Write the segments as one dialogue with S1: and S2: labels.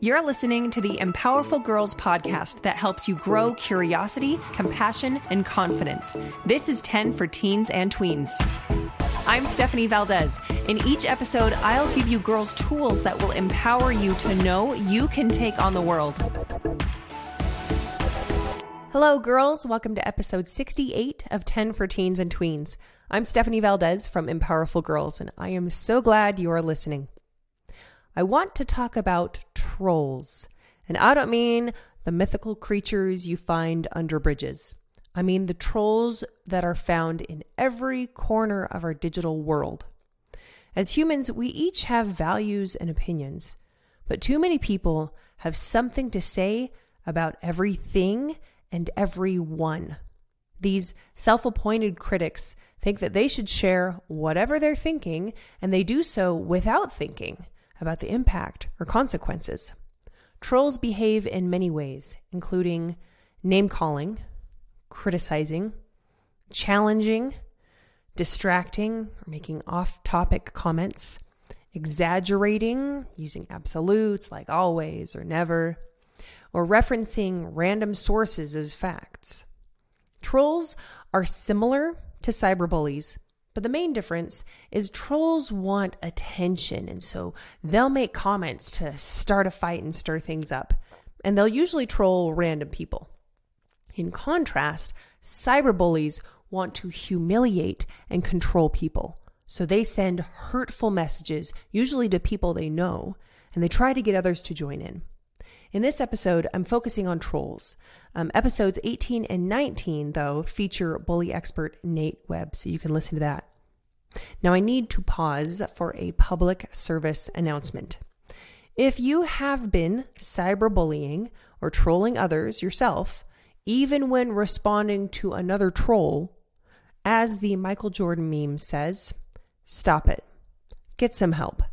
S1: You're listening to the Empowerful Girls podcast that helps you grow curiosity, compassion, and confidence. This is 10 for teens and tweens. I'm Stephanie Valdez. In each episode, I'll give you girls tools that will empower you to know you can take on the world. Hello, girls. Welcome to episode 68 of 10 for Teens and Tweens. I'm Stephanie Valdez from Empowerful Girls, and I am so glad you are listening. I want to talk about trolls. And I don't mean the mythical creatures you find under bridges. I mean the trolls that are found in every corner of our digital world. As humans, we each have values and opinions, but too many people have something to say about everything and everyone. These self appointed critics think that they should share whatever they're thinking, and they do so without thinking about the impact or consequences. Trolls behave in many ways, including name calling, criticizing, challenging, distracting, or making off topic comments, exaggerating, using absolutes like always or never, or referencing random sources as facts. Trolls are similar to cyberbullies but the main difference is trolls want attention, and so they'll make comments to start a fight and stir things up. And they'll usually troll random people. In contrast, cyberbullies want to humiliate and control people. So they send hurtful messages, usually to people they know, and they try to get others to join in. In this episode, I'm focusing on trolls. Um, episodes 18 and 19, though, feature bully expert Nate Webb, so you can listen to that. Now, I need to pause for a public service announcement. If you have been cyberbullying or trolling others yourself, even when responding to another troll, as the Michael Jordan meme says, stop it. Get some help.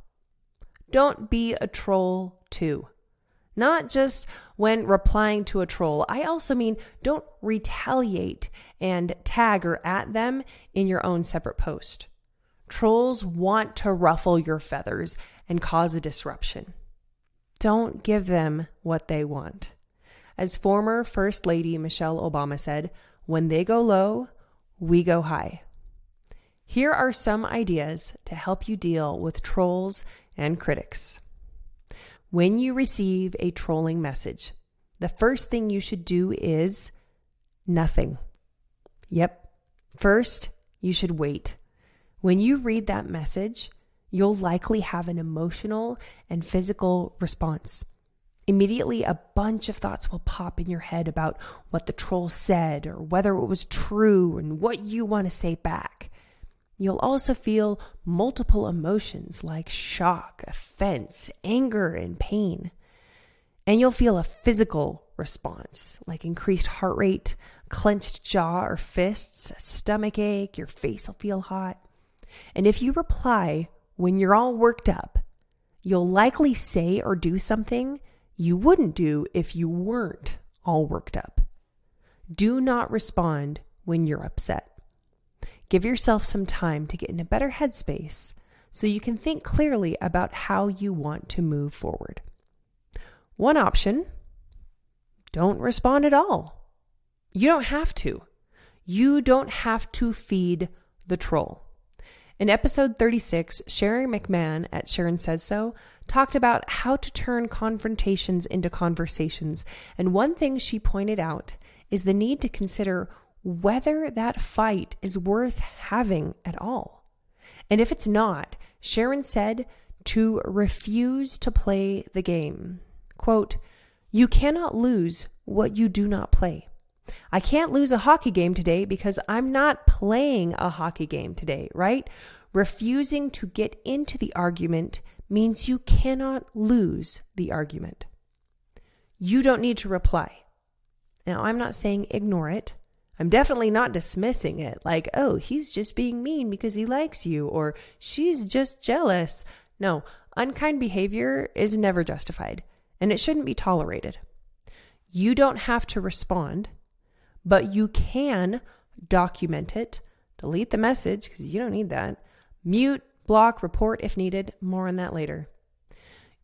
S1: Don't be a troll too. Not just when replying to a troll. I also mean don't retaliate and tag or at them in your own separate post. Trolls want to ruffle your feathers and cause a disruption. Don't give them what they want. As former First Lady Michelle Obama said, when they go low, we go high. Here are some ideas to help you deal with trolls and critics. When you receive a trolling message, the first thing you should do is nothing. Yep. First, you should wait. When you read that message, you'll likely have an emotional and physical response. Immediately, a bunch of thoughts will pop in your head about what the troll said or whether it was true and what you want to say back. You'll also feel multiple emotions like shock, offense, anger, and pain. And you'll feel a physical response like increased heart rate, clenched jaw or fists, stomach ache, your face will feel hot. And if you reply when you're all worked up, you'll likely say or do something you wouldn't do if you weren't all worked up. Do not respond when you're upset. Give yourself some time to get in a better headspace so you can think clearly about how you want to move forward. One option don't respond at all. You don't have to. You don't have to feed the troll. In episode 36, Sharon McMahon at Sharon Says So talked about how to turn confrontations into conversations. And one thing she pointed out is the need to consider whether that fight is worth having at all. And if it's not, Sharon said to refuse to play the game. Quote, You cannot lose what you do not play. I can't lose a hockey game today because I'm not playing a hockey game today, right? Refusing to get into the argument means you cannot lose the argument. You don't need to reply. Now, I'm not saying ignore it. I'm definitely not dismissing it like, oh, he's just being mean because he likes you or she's just jealous. No, unkind behavior is never justified and it shouldn't be tolerated. You don't have to respond, but you can document it, delete the message because you don't need that, mute, block, report if needed. More on that later.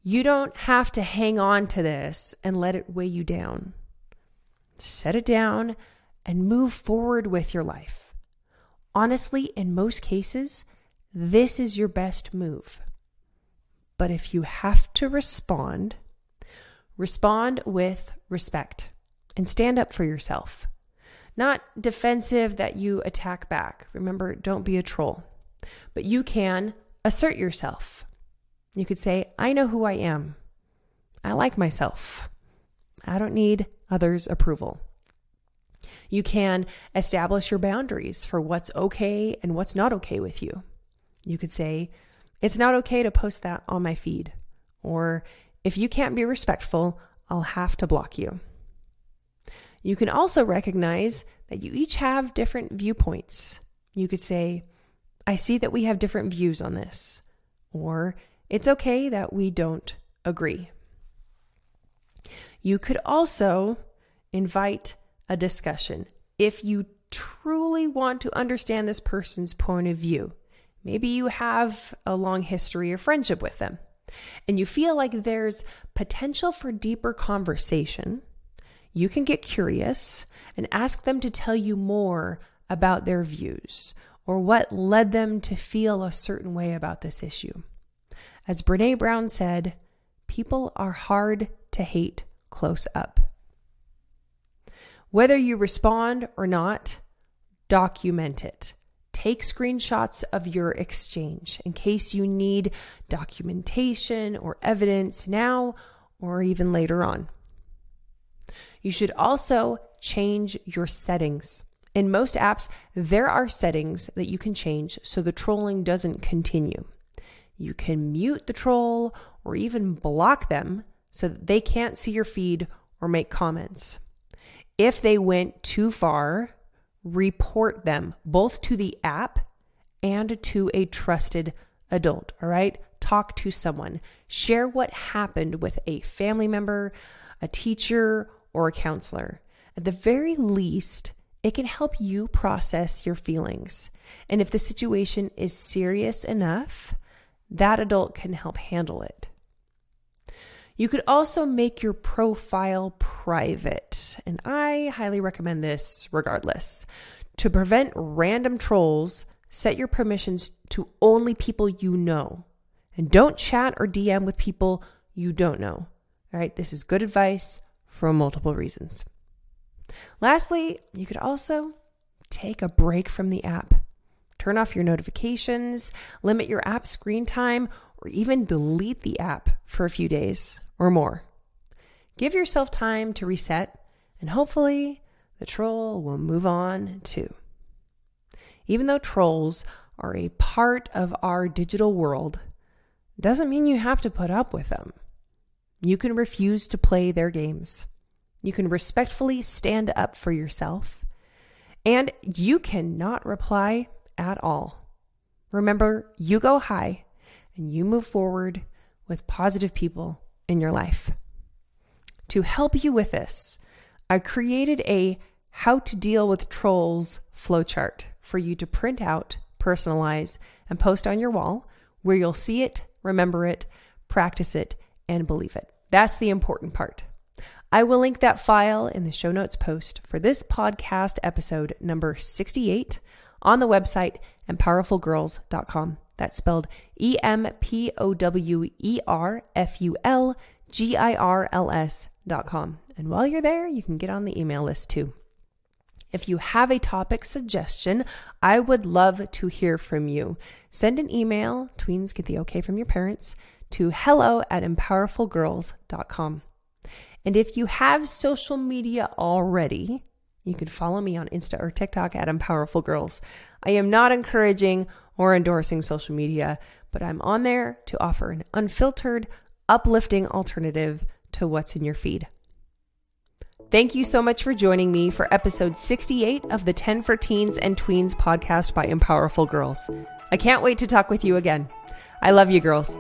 S1: You don't have to hang on to this and let it weigh you down. Set it down and move forward with your life. Honestly, in most cases, this is your best move. But if you have to respond, respond with respect and stand up for yourself. Not defensive that you attack back. Remember, don't be a troll. But you can assert yourself. You could say, I know who I am. I like myself. I don't need others' approval. You can establish your boundaries for what's okay and what's not okay with you. You could say, It's not okay to post that on my feed. Or, If you can't be respectful, I'll have to block you. You can also recognize that you each have different viewpoints. You could say, I see that we have different views on this. Or, It's okay that we don't agree. You could also invite a discussion if you truly want to understand this person's point of view. Maybe you have a long history of friendship with them and you feel like there's potential for deeper conversation. You can get curious and ask them to tell you more about their views or what led them to feel a certain way about this issue. As Brene Brown said, people are hard to hate close up. Whether you respond or not, document it. Take screenshots of your exchange in case you need documentation or evidence now or even later on. You should also change your settings. In most apps, there are settings that you can change so the trolling doesn't continue. You can mute the troll or even block them so that they can't see your feed or make comments. If they went too far, report them both to the app and to a trusted adult. All right. Talk to someone. Share what happened with a family member, a teacher, or a counselor. At the very least, it can help you process your feelings. And if the situation is serious enough, that adult can help handle it. You could also make your profile private, and I highly recommend this regardless. To prevent random trolls, set your permissions to only people you know. And don't chat or DM with people you don't know. All right, this is good advice for multiple reasons. Lastly, you could also take a break from the app. Turn off your notifications, limit your app screen time, or even delete the app for a few days or more. Give yourself time to reset, and hopefully the troll will move on too. Even though trolls are a part of our digital world, doesn't mean you have to put up with them. You can refuse to play their games. You can respectfully stand up for yourself. And you cannot reply at all. Remember, you go high and you move forward with positive people in your life. To help you with this, I created a how to deal with trolls flowchart for you to print out, personalize, and post on your wall where you'll see it, remember it, practice it, and believe it. That's the important part. I will link that file in the show notes post for this podcast episode number 68 on the website empowerfulgirls.com. That's spelled E M P O W E R F U L G I R L S dot com. And while you're there, you can get on the email list too. If you have a topic suggestion, I would love to hear from you. Send an email, tweens get the okay from your parents, to hello at empowerfulgirls.com. And if you have social media already, you can follow me on Insta or TikTok at empowerfulgirls. I am not encouraging or endorsing social media, but I'm on there to offer an unfiltered, uplifting alternative to what's in your feed. Thank you so much for joining me for episode 68 of the 10 for Teens and Tweens podcast by Empowerful Girls. I can't wait to talk with you again. I love you, girls.